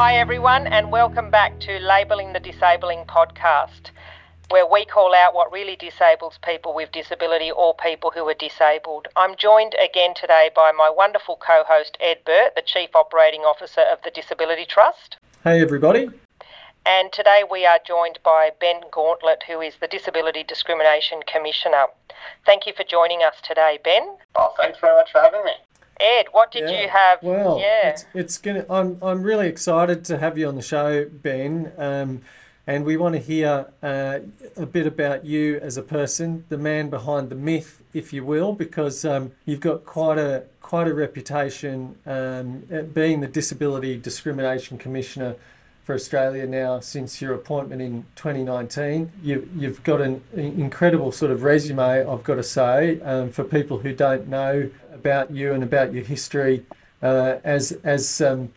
Hi, everyone, and welcome back to Labelling the Disabling podcast, where we call out what really disables people with disability or people who are disabled. I'm joined again today by my wonderful co host, Ed Burt, the Chief Operating Officer of the Disability Trust. Hey, everybody. And today we are joined by Ben Gauntlett, who is the Disability Discrimination Commissioner. Thank you for joining us today, Ben. Oh, thanks very much for having me. Ed, what did Yeah. you have? Well, yeah. it's, it's gonna. I'm I'm really excited to have you on the show, Ben. Um, and we want to hear uh, a bit about you as a person, the man behind the myth, if you will, because um, you've got quite a quite a reputation um, at being the Disability Discrimination Commissioner for Australia now since your appointment in 2019. You, you've got an incredible sort of resume, I've got to say, um, for people who don't know about you and about your history uh, as, as um,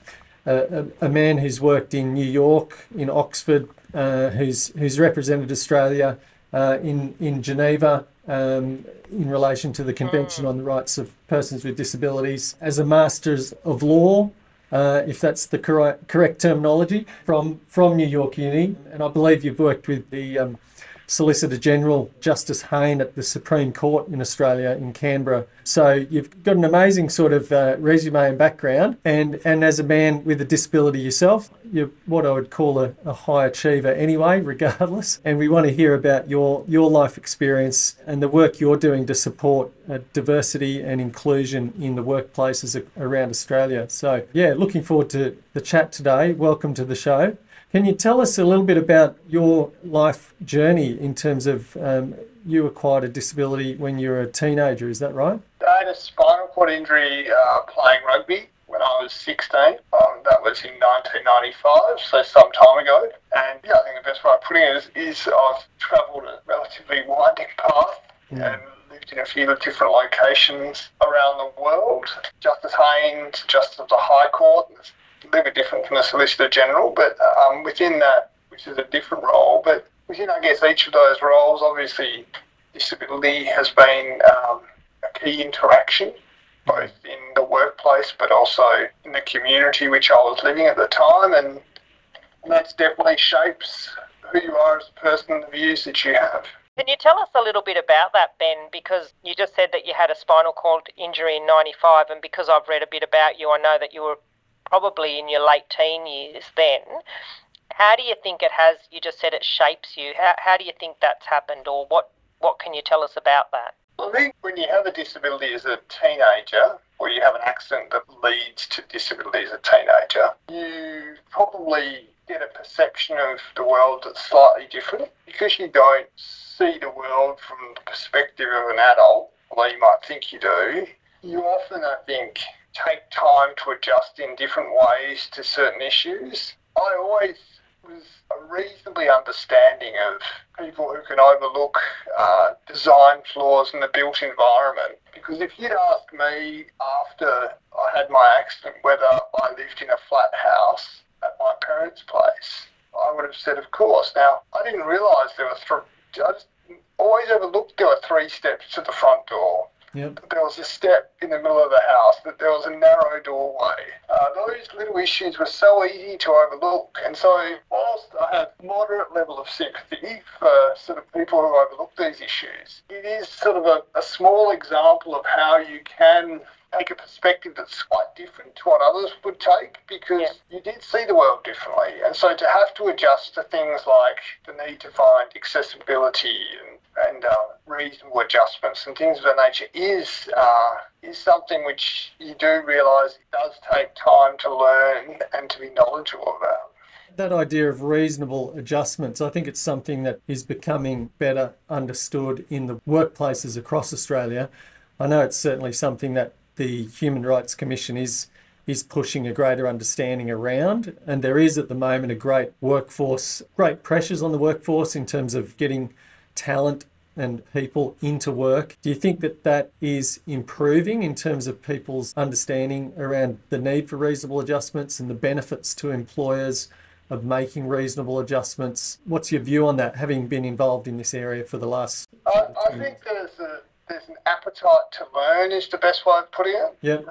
a, a man who's worked in New York, in Oxford, uh, who's, who's represented Australia uh, in, in Geneva. Um, in relation to the Convention on the Rights of Persons with Disabilities, as a Masters of Law uh, if that's the correct, correct terminology, from, from New York Uni. And I believe you've worked with the um, Solicitor General, Justice Hayne, at the Supreme Court in Australia, in Canberra. So you've got an amazing sort of uh, resume and background. And, and as a man with a disability yourself, you're what I would call a, a high achiever anyway, regardless. And we want to hear about your, your life experience and the work you're doing to support uh, diversity and inclusion in the workplaces around Australia. So, yeah, looking forward to the chat today. Welcome to the show. Can you tell us a little bit about your life journey in terms of um, you acquired a disability when you were a teenager? Is that right? I had a spinal cord injury uh, playing rugby when I was 16. Um, that was in 1995, so some time ago. And yeah, I think the best way of putting it is, is I've travelled a relatively winding path and lived in a few different locations around the world. Justice Haynes, Justice of the High Court, little bit different from the Solicitor General, but um, within that, which is a different role, but within, I guess, each of those roles, obviously, disability has been um, a key interaction, both in the workplace but also in the community which I was living at the time, and that definitely shapes who you are as a person and the views that you have. Can you tell us a little bit about that, Ben? Because you just said that you had a spinal cord injury in 95, and because I've read a bit about you, I know that you were probably in your late teen years then. How do you think it has, you just said it shapes you, how, how do you think that's happened, or what, what can you tell us about that? I think when you have a disability as a teenager, or you have an accident that leads to disability as a teenager, you probably get a perception of the world that's slightly different because you don't see the world from the perspective of an adult, although you might think you do. You often, I think, take time to adjust in different ways to certain issues. I always was a reasonably understanding of people who can overlook uh, design flaws in the built environment. Because if you'd asked me after I had my accident whether I lived in a flat house at my parents' place, I would have said, of course. Now, I didn't realise there were three, I just always overlooked there were three steps to the front door Yep. there was a step in the middle of the house, that there was a narrow doorway. Uh, those little issues were so easy to overlook. And so, whilst I have moderate level of sympathy for sort of people who overlook these issues, it is sort of a, a small example of how you can take a perspective that's quite different to what others would take because Yeah. you did see the world differently. And so to have to adjust to things like the need to find accessibility and and reasonable adjustments and things of that nature is uh, is something which you do realise it does take time to learn and to be knowledgeable about. That idea of reasonable adjustments, I think it's something that is becoming better understood in the workplaces across Australia. I know it's certainly something that the Human Rights Commission is is pushing a greater understanding around, and there is at the moment a great workforce, great pressures on the workforce in terms of getting talent and people into work. Do you think that that is improving in terms of people's understanding around the need for reasonable adjustments and the benefits to employers of making reasonable adjustments? What's your view on that, having been involved in this area for the last? I, I think there's a there's an appetite to learn is the best way of putting it, Yeah. rather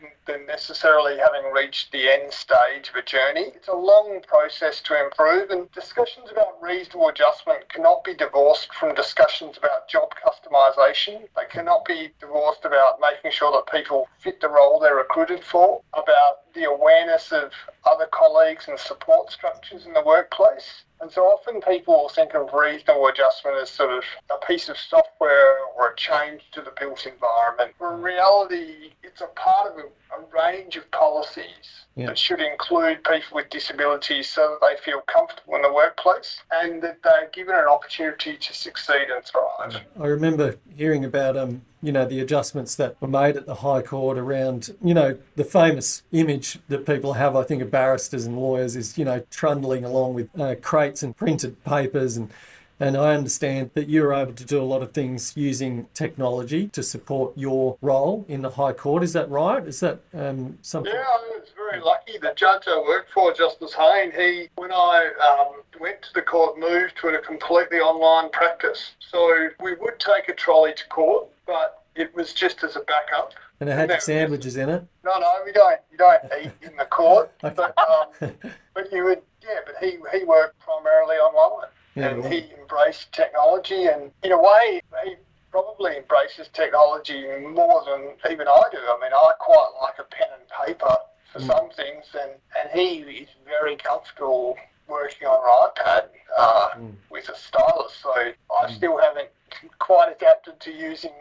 than than necessarily having reached the end stage of a journey. It's a long process to improve, and discussions about reasonable adjustment cannot be divorced from discussions about job customisation. They cannot be divorced about making sure that people fit the role they're recruited for, about the awareness of other colleagues and support structures in the workplace. And so often people will think of reasonable adjustment as sort of a piece of software or a change to the built environment. In reality, it's a part of a, a range of policies Yeah. that should include people with disabilities so that they feel comfortable in the workplace and that they're given an opportunity to succeed and thrive. I remember hearing about um, you know, the adjustments that were made at the High Court around, you know, the famous image that people have, I think, of barristers and lawyers is, you know, trundling along with uh, crates and printed papers and. And I understand that you're able to do a lot of things using technology to support your role in the High Court. Is that right? Is that um, something? Yeah, I was very lucky. The judge I worked for, Justice Hayne, he, when I um, went to the court, moved to a completely online practice. So we would take a trolley to court, but it was just as a backup. And it had No. sandwiches in it. No, no, we don't. You don't eat in the court, Okay. but um, but you would. Yeah, but he he worked primarily online, Yeah, and he embraced technology, and in a way, he probably embraces technology more than even I do. I mean, I quite like a pen and paper for Mm. some things, and and he is very comfortable working on an iPad uh, Mm. with a stylus. So I still haven't quite adapted to using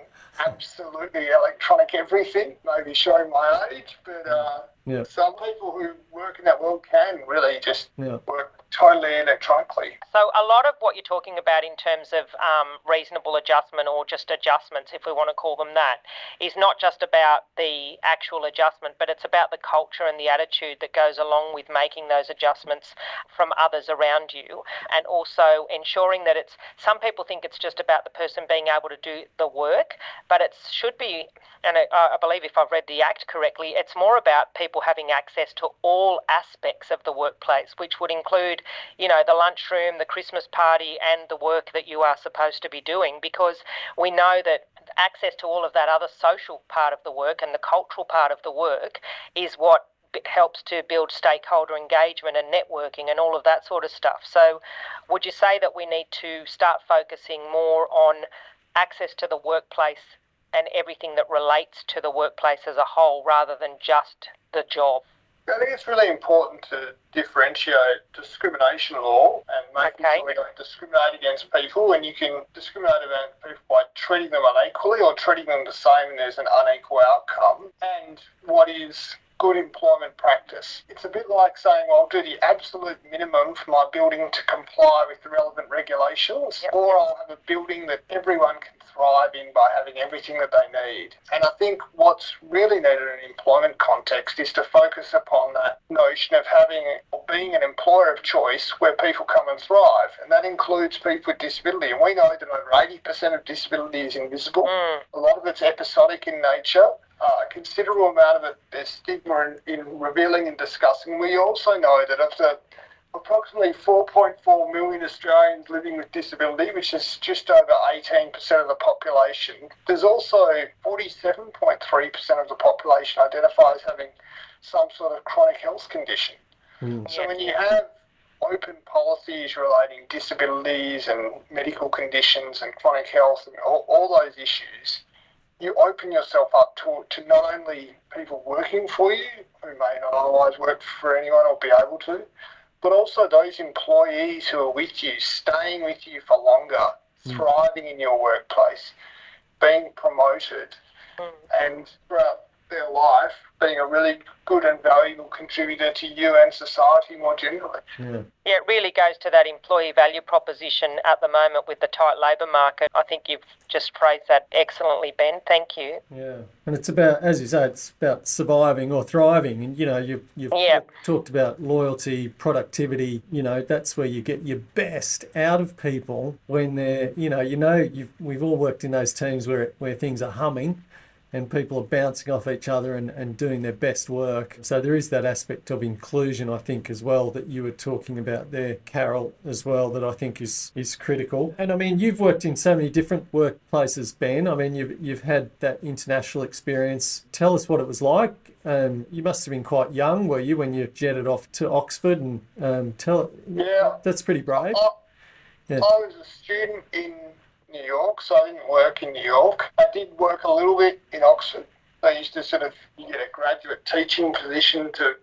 absolutely electronic everything. Maybe showing my age, but uh, Yeah. some people who work in that world can really just Yeah. work totally electronically. So a lot of what you're talking about in terms of um, reasonable adjustment or just adjustments, if we want to call them that, is not just about the actual adjustment, but it's about the culture and the attitude that goes along with making those adjustments from others around you, and also ensuring that it's. Some people think it's just about the person being able to do the work, but it should be, and I, I believe if I've read the Act correctly, it's more about people having access to all aspects of the workplace, which would include you know, the lunchroom, the Christmas party, and the work that you are supposed to be doing because we know that access to all of that other social part of the work and the cultural part of the work is what helps to build stakeholder engagement and networking and all of that sort of stuff. So, would you say that we need to start focusing more on access to the workplace and everything that relates to the workplace as a whole rather than just the job? I think it's really important to differentiate discrimination law and making Okay. sure we don't discriminate against people. And you can discriminate against people by treating them unequally or treating them the same and there's an unequal outcome. And what is good employment practice? It's a bit like saying, well, I'll do the absolute minimum for my building to comply with the relevant regulations, Yep. or I'll have a building that everyone can thrive in by having everything that they need. And I think what's really needed in an employment context is to focus upon that notion of having or being an employer of choice where people come and thrive. And that includes people with disability. And we know that over 80% of disability is invisible. Mm, A lot of it's episodic in nature. A considerable amount of it, there's stigma in, in revealing and discussing. We also know that of the approximately 4.4 million Australians living with disability, which is just over 18% of the population, there's also 47.3% of the population identify as having some sort of chronic health condition. Mm. So when you have open policies relating disabilities and medical conditions and chronic health and all, all those issues, you open yourself up to, to not only people working for you who may not otherwise work for anyone or be able to, but also those employees who are with you, staying with you for longer, thriving in your workplace, being promoted, mm. and throughout their life being a really good and valuable contributor to you and society more generally. Yeah. Yeah, it really goes to that employee value proposition at the moment with the tight labour market. I think you've just phrased that excellently, Ben. Thank you. Yeah, and it's about, as you say, it's about surviving or thriving. And you know, you've you've Yeah. talked about loyalty, productivity. You know, that's where you get your best out of people when they're, you know, you know, you've we've all worked in those teams where where things are humming, and people are bouncing off each other and, and doing their best work. So there is that aspect of inclusion, I think, as well, that you were talking about there, Carol, as well, that I think is is critical. And I mean, you've worked in so many different workplaces, Ben. I mean, you've you've had that international experience. Tell us what it was like. Um, you must have been quite young, were you, when you jetted off to Oxford? And um, tell Yeah. that's pretty brave. I, Yeah. I was a student in New York, so I didn't work in New York. I did work a little bit in Oxford. They used to sort of you get a graduate teaching position to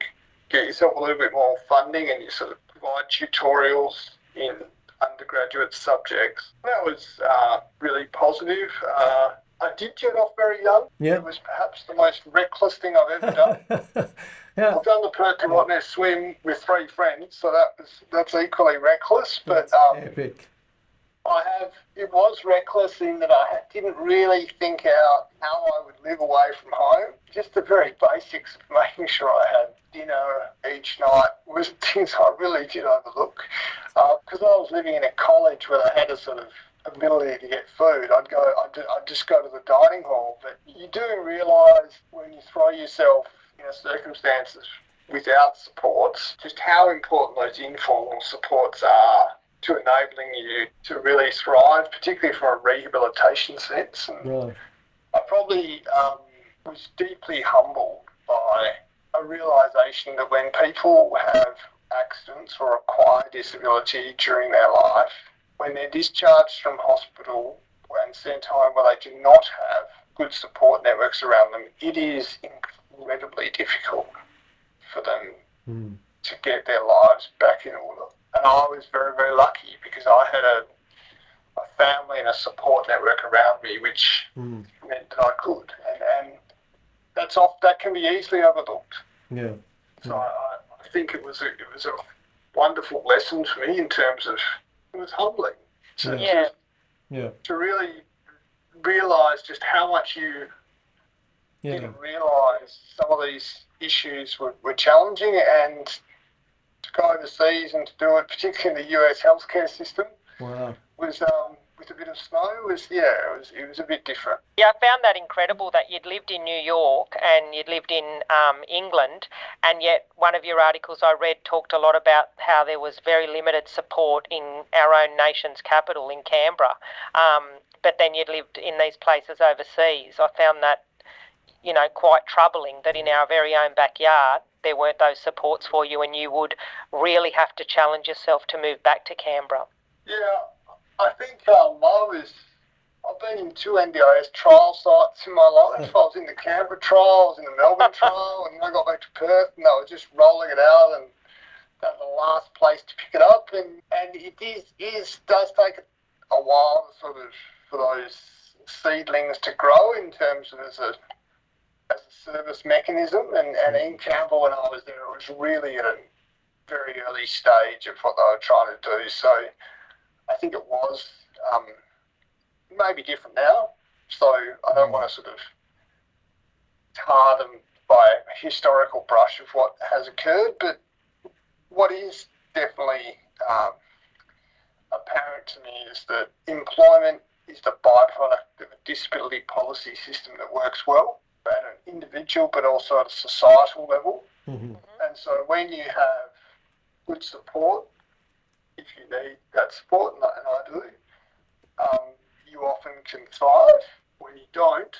get yourself a little bit more funding, and you sort of provide tutorials in undergraduate subjects. That was uh, really positive. Uh, I did jet off very young. Yeah. It was perhaps the most reckless thing I've ever done. yeah. I've done the Perth to Rottnest swim with three friends, so that was that's equally reckless. But um, Epic. I have it was reckless in that I didn't really think out how I would live away from home. Just the very basics of making sure I had dinner each night was things I really did overlook. Uh, because I was living in a college where I had a sort of ability to get food, I'd go, I'd, I'd just go to the dining hall. But you do realise when you throw yourself in a circumstances without supports, just how important those informal supports are to enabling you to really thrive, particularly from a rehabilitation sense. And Right. I probably um, was deeply humbled by a realization that when people have accidents or acquire disability during their life, when they're discharged from hospital and sent home where they do not have good support networks around them, it is incredibly difficult for them Mm. to get their lives back in order. And I was very, very lucky because I had a, a family and a support network around me, which Mm. meant that I could. And, and that's off. That can be easily overlooked. Yeah. So I, I think it was a, it was a wonderful lesson for me in terms of it was humbling to, Yeah. Yeah. to really realise just how much you Yeah. didn't realise some of these issues were, were challenging and to go overseas and to do it, particularly in the US healthcare system, Wow. was um, with a bit of snow was yeah, it was it was a bit different. Yeah, I found that incredible that you'd lived in New York and you'd lived in um, England, and yet one of your articles I read talked a lot about how there was very limited support in our own nation's capital in Canberra. Um, but then you'd lived in these places overseas. I found that, you know, quite troubling that in our very own backyard there weren't those supports for you, and you would really have to challenge yourself to move back to Canberra. Yeah, I think um, I was. I've been in two NDIS trial sites in my life. I was in the Canberra trial, I was in the Melbourne trial, and then I got back to Perth, and they were just rolling it out, and that the last place to pick it up. And, and it is, is does take a while sort of for those seedlings to grow in terms of as a as a service mechanism. And, and in Canberra, when I was there, it was really at a very early stage of what they were trying to do. So I think it was um, maybe different now. So I don't want to sort of tar them by a historical brush of what has occurred, but what is definitely um, apparent to me is that employment is the byproduct of a disability policy system that works well at an individual but also at a societal level. hmm And so when you have good support, if you need that support, and I, and I do, um, you often can thrive. When you don't,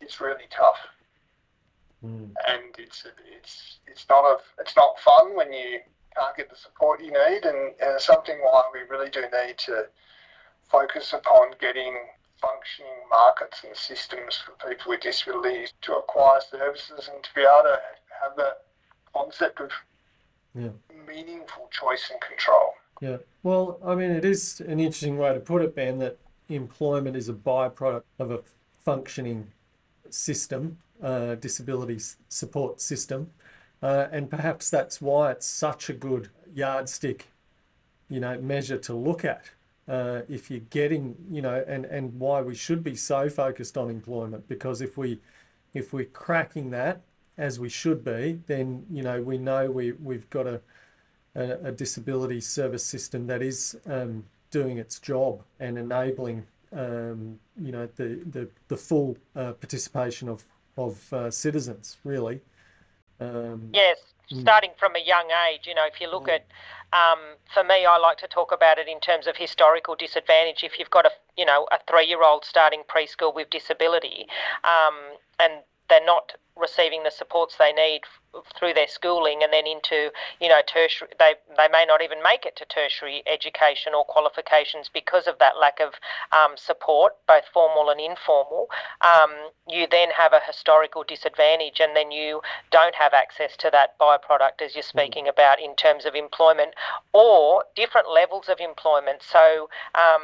it's really tough, Mm. and it's it's it's not a it's not fun when you can't get the support you need, and, and it's something why we really do need to focus upon getting functioning markets and systems for people with disabilities to acquire services and to be able to have that concept of Yeah. meaningful choice and control. Yeah. Well, I mean, it is an interesting way to put it, Ben, that employment is a byproduct of a functioning system, uh, disability support system. Uh, and perhaps that's why it's such a good yardstick, you know, measure to look at. Uh, if you're getting, you know, and, and why we should be so focused on employment, because if we if we're cracking that as we should be, then you know we know we we've got a a, a disability service system that is um, doing its job and enabling um, you know the the, the full uh, participation of of uh, citizens really. Um, yes, starting from a young age. You know, if you look mm. at, um, for me, I like to talk about it in terms of historical disadvantage. If you've got a, you know, a three-year-old starting preschool with disability, um, and they're not receiving the supports they need through their schooling and then into you know tertiary they they may not even make it to tertiary education or qualifications because of that lack of um, support both formal and informal um, you then have a historical disadvantage and then you don't have access to that byproduct as you're mm. speaking about in terms of employment or different levels of employment so um,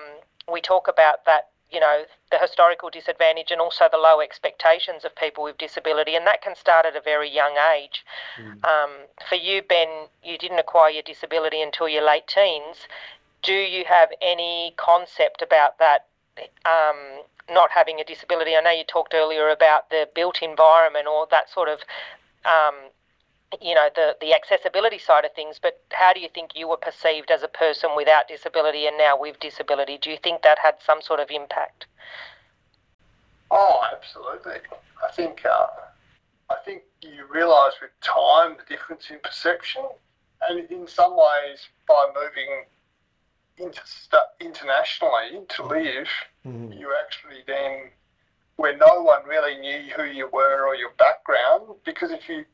we talk about that you know, the historical disadvantage and also the low expectations of people with disability, and that can start at a very young age. Mm. Um, for you, Ben, you didn't acquire your disability until your late teens. Do you have any concept about that? Um, not having a disability. I know you talked earlier about the built environment or that sort of um, you know the the accessibility side of things but how do you think you were perceived as a person without disability and now with disability? Do you think that had some sort of impact? Oh absolutely. I think uh, i think you realize with time the difference in perception and in some ways by moving into internationally to live mm-hmm. you actually then where no one really knew who you were or your background because if you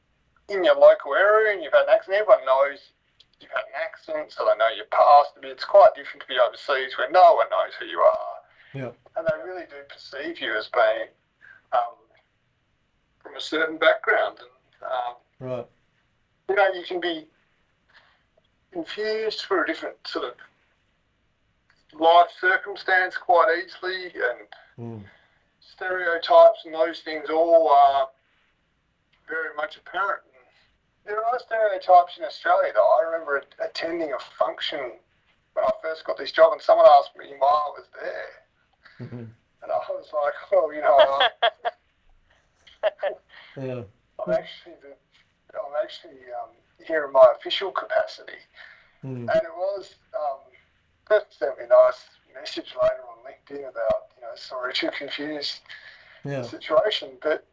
in your local area and you've had an accident, everyone knows you've had an accident, so they know your past. But it's quite different to be overseas where no one knows who you are. Yeah. And they really do perceive you as being um, from a certain background. And, um, right. You know, you can be confused for a different sort of life circumstance quite easily, and mm. stereotypes and those things all are very much apparent there are stereotypes in Australia, though. I remember attending a function when I first got this job, and someone asked me why I was there, mm-hmm. and I was like, "Well, you know, yeah. I'm actually the, I'm actually um, here in my official capacity." Mm. And it was um, that sent me a nice message later on LinkedIn about, you know, sorry to confuse yeah. the situation, but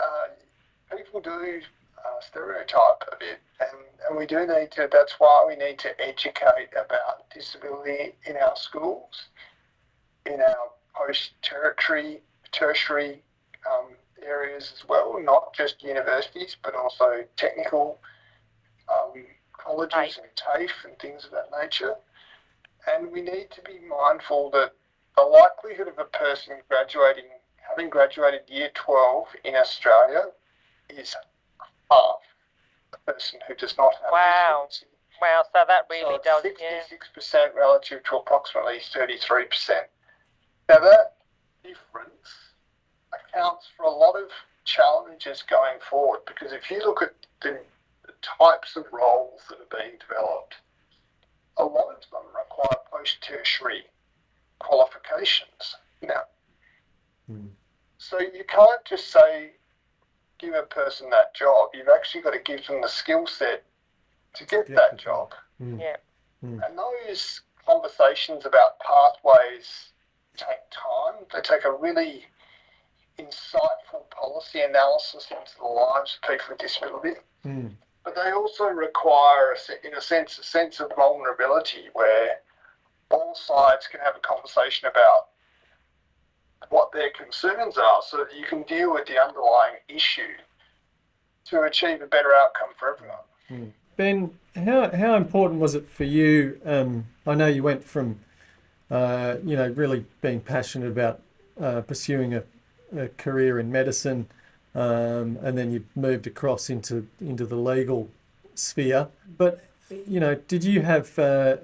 uh, people do uh, stereotype a bit, and, and we do need to. That's why we need to educate about disability in our schools, in our post-tertiary tertiary um, areas as well, not just universities, but also technical um, colleges right. and TAFE and things of that nature. And we need to be mindful that the likelihood of a person graduating, having graduated year 12 in Australia, is half the person who does not have wow. disability. Wow, so that really so does. 66% yeah. relative to approximately 33%. Now, that difference accounts for a lot of challenges going forward because if you look at the, the types of roles that are being developed, a lot of them require post tertiary qualifications. Now, mm. so you can't just say give a person that job, you've actually got to give them the skill set to get yeah. that job. Mm. Yeah. Mm. And those conversations about pathways take time. They take a really insightful policy analysis into the lives of people with disability. Mm. But they also require, in a sense, a sense of vulnerability where all sides can have a conversation about what their concerns are so that you can deal with the underlying issue to achieve a better outcome for everyone. Hmm. Ben, how, how important was it for you? Um, I know you went from, uh, you know, really being passionate about uh, pursuing a, a, career in medicine, um, and then you moved across into into the legal sphere. But you know, did you have uh,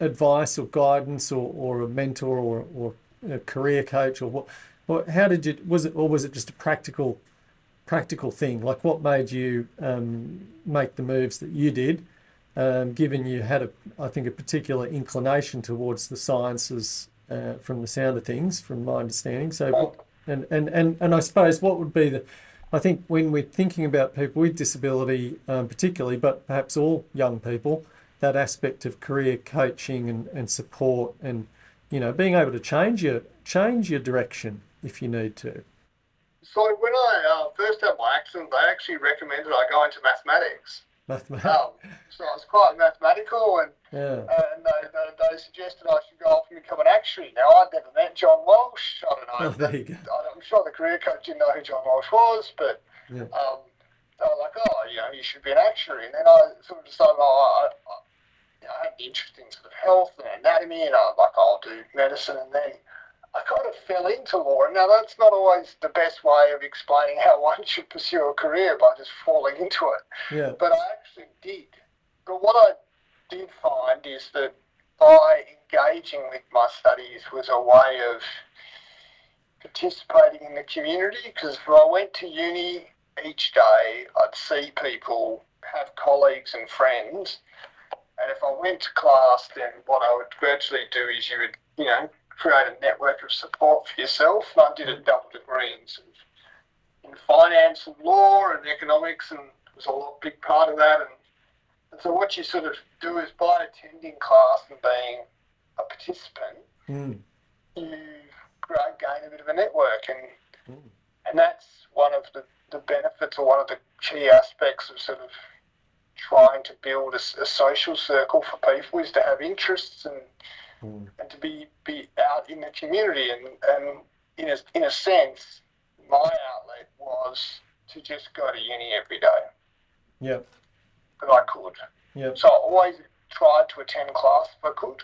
advice or guidance or, or a mentor or, or a career coach or what, what how did you was it or was it just a practical practical thing? Like what made you um, make the moves that you did um, given you had a I think a particular inclination towards the sciences uh, from the sound of things from my understanding? So what, and, and and and I suppose what would be the I think when we're thinking about people with disability um, particularly but perhaps all young people that aspect of career coaching and, and support and you know, being able to change your change your direction if you need to. So when I uh, first had my accident, they actually recommended I go into mathematics. Mathematics. Um, so I was quite mathematical, and Yeah. and they, they, they suggested I should go off and become an actuary. Now I'd never met John Walsh. I don't know. Oh, there you go. I'm sure the career coach didn't know who John Walsh was, but Yeah. um, they were like, oh, you know, you should be an actuary. And then I sort of decided, oh, I, I, you know, I had interest in sort of health and anatomy, and I was like, I'll do medicine. And then I kind of fell into law. Now, that's not always the best way of explaining how one should pursue a career by just falling into it Yeah. but I actually did. But what I did find is that by engaging with my studies was a way of participating in the community because if I went to uni each day, I'd see people, have colleagues and friends. And if I went to class, then what I would virtually do is you would, you know, create a network of support for yourself. And I did a double degree in, in finance and law and economics, and it was a lot, big part of that. And, and so what you sort of do is by attending class and being a participant, Mm. you gain a bit of a network, and Mm. and that's one of the, the benefits or one of the key aspects of sort of trying to build a social circle for people is to have interests and Mm. and to be be out in the community and and in a, in a sense my outlet was to just go to uni every day Yep. that I could Yep. so I always tried to attend class if I could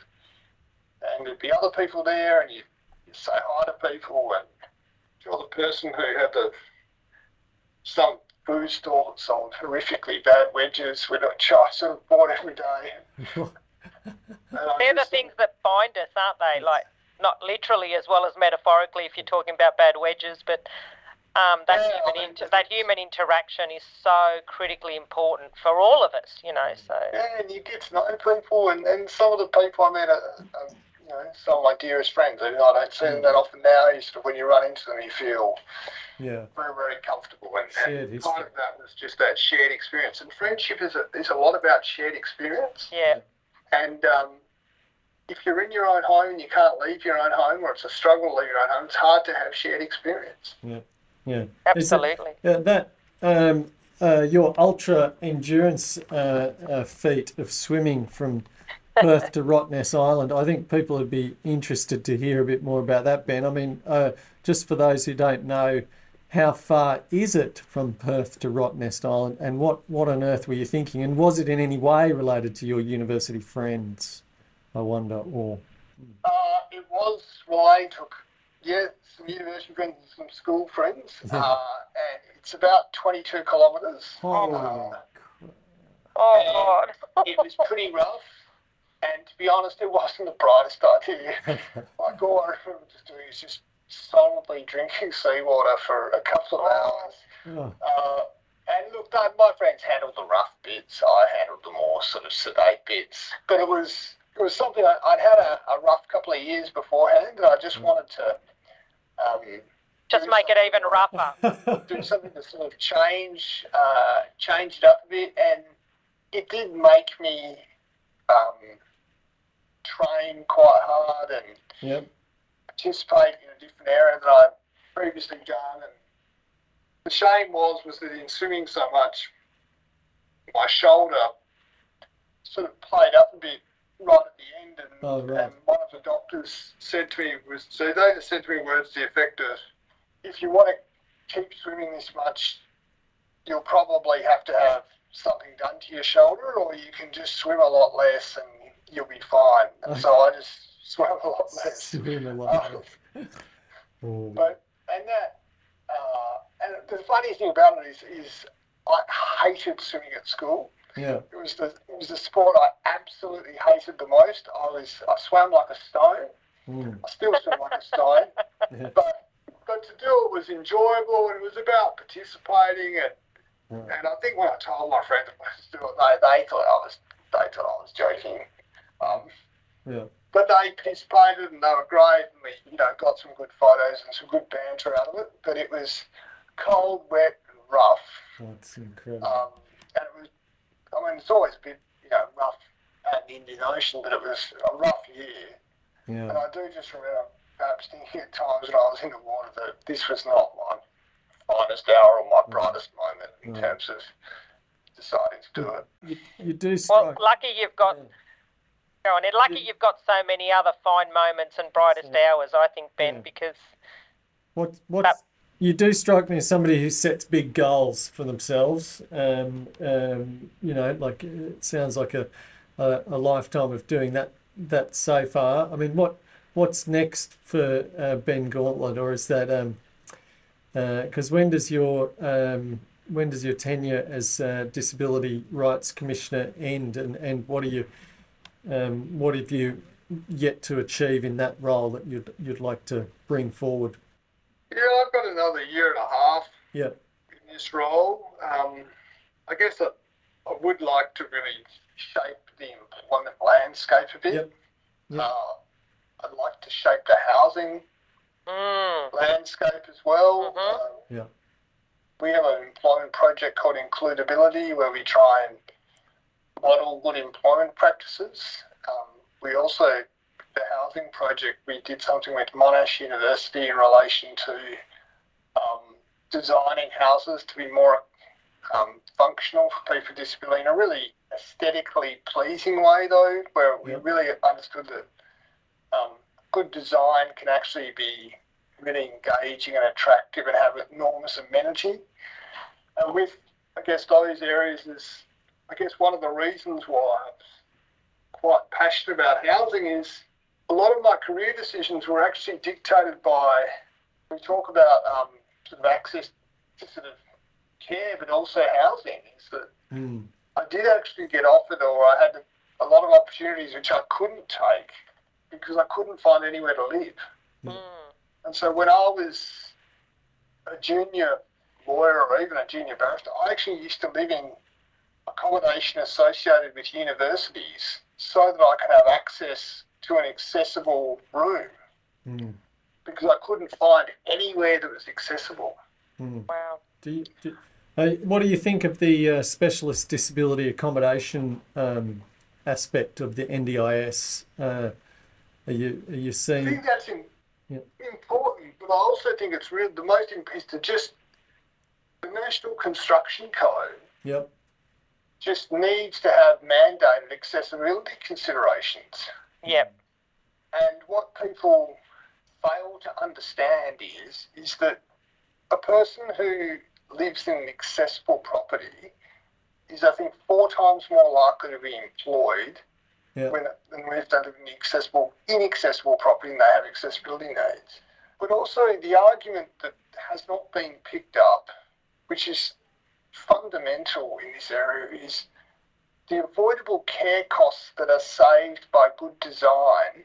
and there'd be other people there and you you say hi to people and you're the person who had the some food store that sold horrifically bad wedges which I sort of bought every day They're the things that bind us, aren't they? Like, not literally as well as metaphorically if you're talking about bad wedges, but um, that, Yeah, I human mean, inter- that human interaction is so critically important for all of us, you know. So, Yeah, and you get to know people, and, and some of the people I met are, are you know, some of my dearest friends. And I don't see them that often now. You sort of, when you run into them, you feel Yeah. very, very comfortable. And, Shared and part of that was just that shared experience. And friendship is a, is a lot about shared experience. yeah, And um, if you're in your own home and you can't leave your own home, or it's a struggle to leave your own home, it's hard to have shared experience. Yeah. Is it- absolutely. Yeah, that um, uh, your ultra endurance uh, uh, feat of swimming from Perth to Rottnest Island. I think people would be interested to hear a bit more about that, Ben. I mean, uh, just for those who don't know, how far is it from Perth to Rottnest Island, and what what on earth were you thinking? And was it in any way related to your university friends? I wonder, or Uh, it was related to, yeah, some university friends and some school friends. Uh, and it's about 22 kilometres. holy Uh, Oh, God. it was pretty rough. And to be honest, it wasn't the brightest idea. like all I remember just doing is just solidly drinking seawater for a couple of hours. oh, Uh, and look, they, my friends handled the rough bits. I handled the more sort of sedate bits. But it was it was something I, I'd had a, a rough couple of years beforehand, and I just wanted to um, Just make it even rougher. do something to sort of change uh, change it up a bit, and it did make me um, train quite hard and yep, participate in a different area that I'd previously done. And the shame was was that in swimming so much, my shoulder sort of played up a bit right at the end, and, Oh, right. and one of the doctors said to me was so they just said to me words to the effect of, if you want to keep swimming this much, you'll probably have to have something done to your shoulder, or you can just swim a lot less and you'll be fine. And so I just swam a lot less. Swim a lot. Oh, But and that uh, and the funny thing about it is is I hated swimming at school. yeah, It was the it was the sport I absolutely hated the most. I was I swam like a stone. mm, I still swim like a stone. yeah, But but to do it was enjoyable and it was about participating and right. and I think when I told my friends I was doing it, they they thought I was they thought I was joking. Um, yeah, but they participated and they were great and we you know got some good photos and some good banter out of it but it was cold wet and rough that's incredible. um, and it was I mean it's always a bit you know rough at the Indian Ocean but it was a rough year Yeah. And I do just remember perhaps thinking at times when I was in the water that this was not my finest hour or my brightest moment in Right. terms of deciding to do it. You, you do Well, strike. lucky you've got. Yeah. On, and lucky you've got so many other fine moments and brightest hours. I think Ben, Yeah. because What what you do strike me as somebody who sets big goals for themselves. Um, um, you know, like it sounds like a, a a lifetime of doing that that so far. I mean, what what's next for uh, Ben Gauntlett, or is that um, because when does your um, when does your tenure as uh, disability rights commissioner end, and, and what are you um, what have you yet to achieve in that role that you'd you'd like to bring forward? Yeah, I've got another year and a half Yeah. in this role. Um, I guess I, I would like to really shape the employment landscape a bit. Yep. Yep. Uh, I'd like to shape the housing mm, landscape as well. Mhm. Um, Yeah. We have an employment project called IncludeAbility where we try and model good employment practices. Um, we also, the housing project, we did something with Monash University in relation to um, designing houses to be more um, functional for people with disability in a really aesthetically pleasing way, though, where we really understood that um, good design can actually be really engaging and attractive and have enormous amenity. And with, I guess, those areas is, I guess, one of the reasons why I'm quite passionate about housing is a lot of my career decisions were actually dictated by, we talk about um, sort of access to sort of care, but also housing. Is that Mm. I did actually get offered, or I had a lot of opportunities which I couldn't take because I couldn't find anywhere to live. mm, And so when I was a junior lawyer or even a junior barrister, I actually used to live in accommodation associated with universities so that I could have access to an accessible room Mm. because I couldn't find anywhere that was accessible. Mm. wow. Do you, do, uh, what do you think of the uh, specialist disability accommodation um, aspect of the NDIS? Uh, are you are you seeing? I think that's in, Yeah. important, but I also think it's real. The most important is to just the National Construction Code Yep. Just needs to have mandated accessibility considerations. Yep. And what people fail to understand is is that a person who lives in an accessible property is, I think, four times more likely to be employed Yeah. when, than if they live in the accessible, inaccessible property and they have accessibility needs. But also the argument that has not been picked up, which is fundamental in this area, is the avoidable care costs that are saved by good design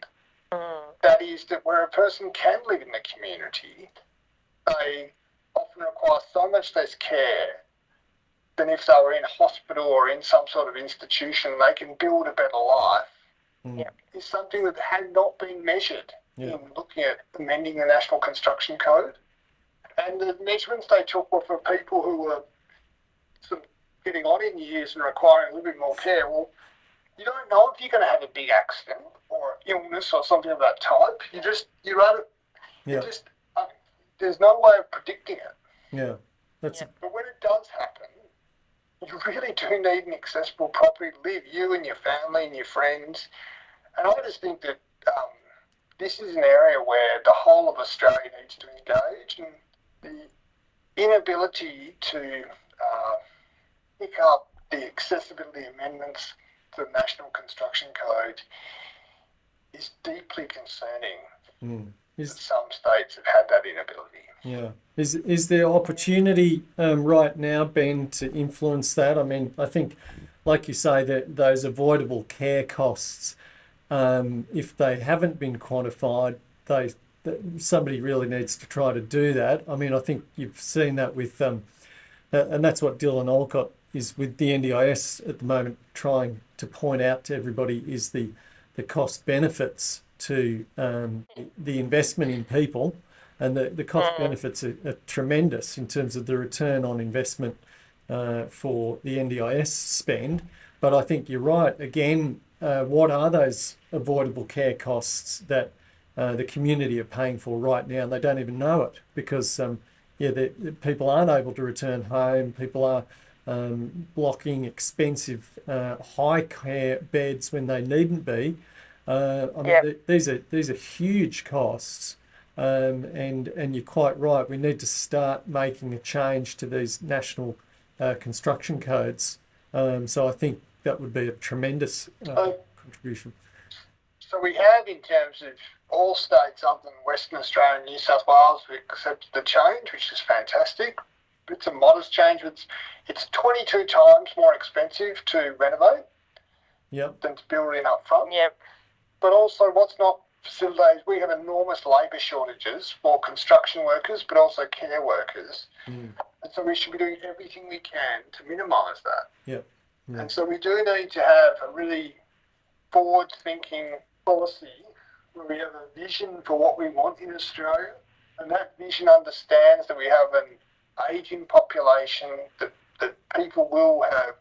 Mm, that is that where a person can live in the community, they often require so much less care than if they were in hospital or in some sort of institution. They can build a better life. Mm. Yeah. Is something that had not been measured Yeah. in looking at amending the National Construction Code. And the measurements they took were for people who were sort of getting on in years and requiring a little bit more care. Well, you don't know if you're going to have a big accident or illness or something of that type. You just you run it. You Yeah. just uh, there's no way of predicting it. Yeah. That's Yeah. But when it does happen, you really do need an accessible property to live, you and your family and your friends. And I just think that um, this is an area where the whole of Australia needs to engage, and the inability to uh, pick up the accessibility amendments to the National Construction Code is deeply concerning. mm. Is some states have had that inability. yeah. Is is there opportunity um, right now, Ben, to influence that? I mean, I think, like you say, that those avoidable care costs, um, if they haven't been quantified, they somebody really needs to try to do that. I mean, I think you've seen that with, um, and that's what Dylan Alcott is with the NDIS at the moment, trying to point out to everybody is the the cost benefits to um, the investment in people, and the, the cost benefits are, are tremendous in terms of the return on investment uh, for the NDIS spend. But I think you're right. Again, uh, what are those avoidable care costs that uh, the community are paying for right now, and they don't even know it because um, yeah, the, the people aren't able to return home. People are um, blocking expensive uh, high care beds when they needn't be. Uh, I mean, Yep. th- these are these are huge costs, um, and and you're quite right. We need to start making a change to these national uh, construction codes. Um, so I think that would be a tremendous uh, Oh. contribution. So we have, in terms of all states other than Western Australia and New South Wales, we accepted the change, which is fantastic. It's a modest change. It's, it's 22 times more expensive to renovate Yep. than to build in up front. Yeah, But also, what's not facilitated, we have enormous labour shortages for construction workers, but also care workers. Mm. And so we should be doing everything we can to minimise that. Yep. Yeah. And so we do need to have a really forward thinking policy where we have a vision for what we want in Australia. And that vision understands that we have an aging population, that, that people will have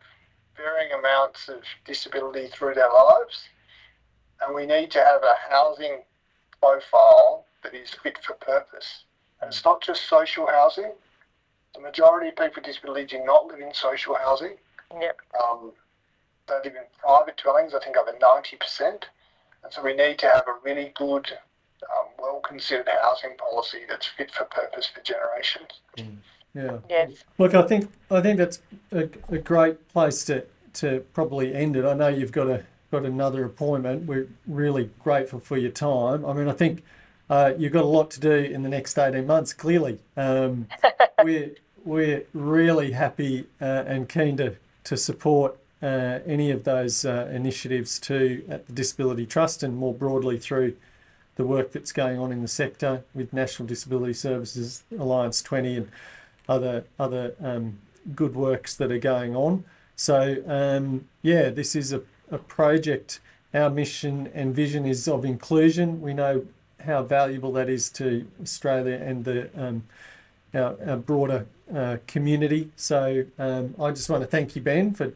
varying amounts of disability through their lives. And we need to have a housing profile that is fit for purpose. And it's not just social housing. The majority of people with disability do not live in social housing. yeah, Um, they live in private dwellings, I think over 90%. And so we need to have a really good, um, well considered housing policy that's fit for purpose for generations. Yeah. yes, Look, I think I think that's a, a great place to, to probably end it. I know you've got a got another appointment. We're really grateful for your time. I mean, I think uh, you've got a lot to do in the next eighteen months. Clearly, um, we're we're really happy uh, and keen to to support uh, any of those uh, initiatives too at the Disability Trust and more broadly through the work that's going on in the sector with National Disability Services Alliance 20 and other other um, good works that are going on. So um, yeah, this is a, a project. Our mission and vision is of inclusion. We know how valuable that is to Australia and the um, our, our broader uh, community. So um, I just want to thank you, Ben, for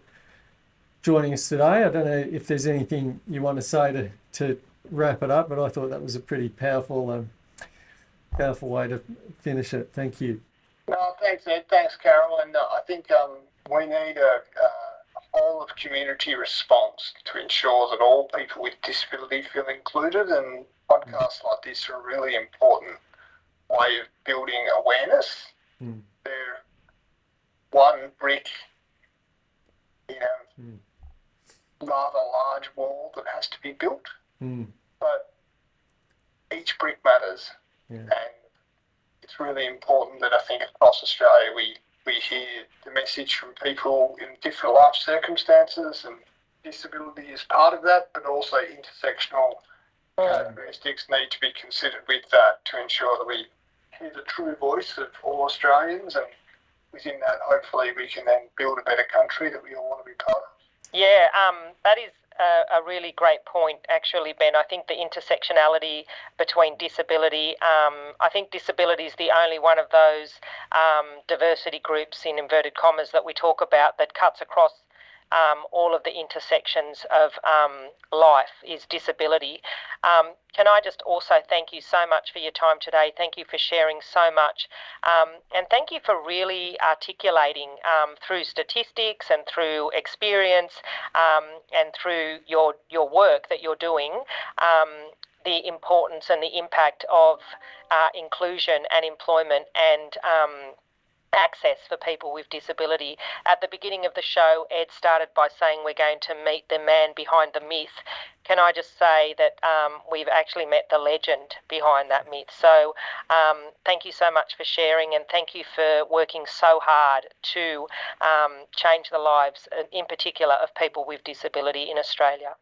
joining us today. I don't know if there's anything you want to say to, to wrap it up, but I thought that was a pretty powerful, um, powerful way to finish it. Thank you. No, thanks, Ed. Thanks, Carol. And uh, I think um, we need a, a whole of community response to ensure that all people with disability feel included. And podcasts like this are a really important way of building awareness. Mm. They're one brick in a Mm. rather large wall that has to be built, Mm, but each brick matters. yeah. And it's really important that I think across Australia we, we hear the message from people in different life circumstances and disability is part of that, but also intersectional characteristics need to be considered with that to ensure that we hear the true voice of all Australians and within that hopefully we can then build a better country that we all want to be part of. yeah. Um, that is a, a really great point, actually, Ben. I think the intersectionality between disability. Um, I think disability is the only one of those um, diversity groups in inverted commas that we talk about that cuts across um, all of the intersections of um, life is disability. Um, can I just also thank you so much for your time today? Thank you for sharing so much. Um, and thank you for really articulating um, through statistics and through experience um, and through your, your work that you're doing the importance and the impact of uh, inclusion and employment and access for people with disability. At the beginning of the show, Ed started by saying we're going to meet the man behind the myth. Can I just say that um, we've actually met the legend behind that myth? So, um, thank you so much for sharing and thank you for working so hard to um, change the lives, uh, in particular, of people with disability in Australia.